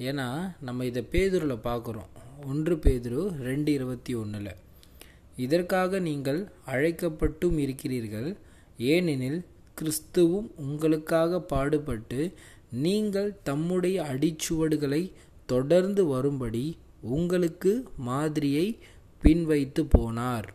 ஏன்னா நம்ம இதை பேதுருவில் பார்க்குறோம் ஒன்று பேதுரு ரெண்டு இருபத்தி ஒன்றில் இதற்காக நீங்கள் அழைக்கப்பட்டும் இருக்கிறீர்கள். ஏனெனில் கிறிஸ்துவும் உங்களுக்காக பாடுபட்டு நீங்கள் தம்முடைய அடிச்சுவடுகளை தொடர்ந்து வரும்படி உங்களுக்கு மாதிரியை பின்வைத்து போனார்.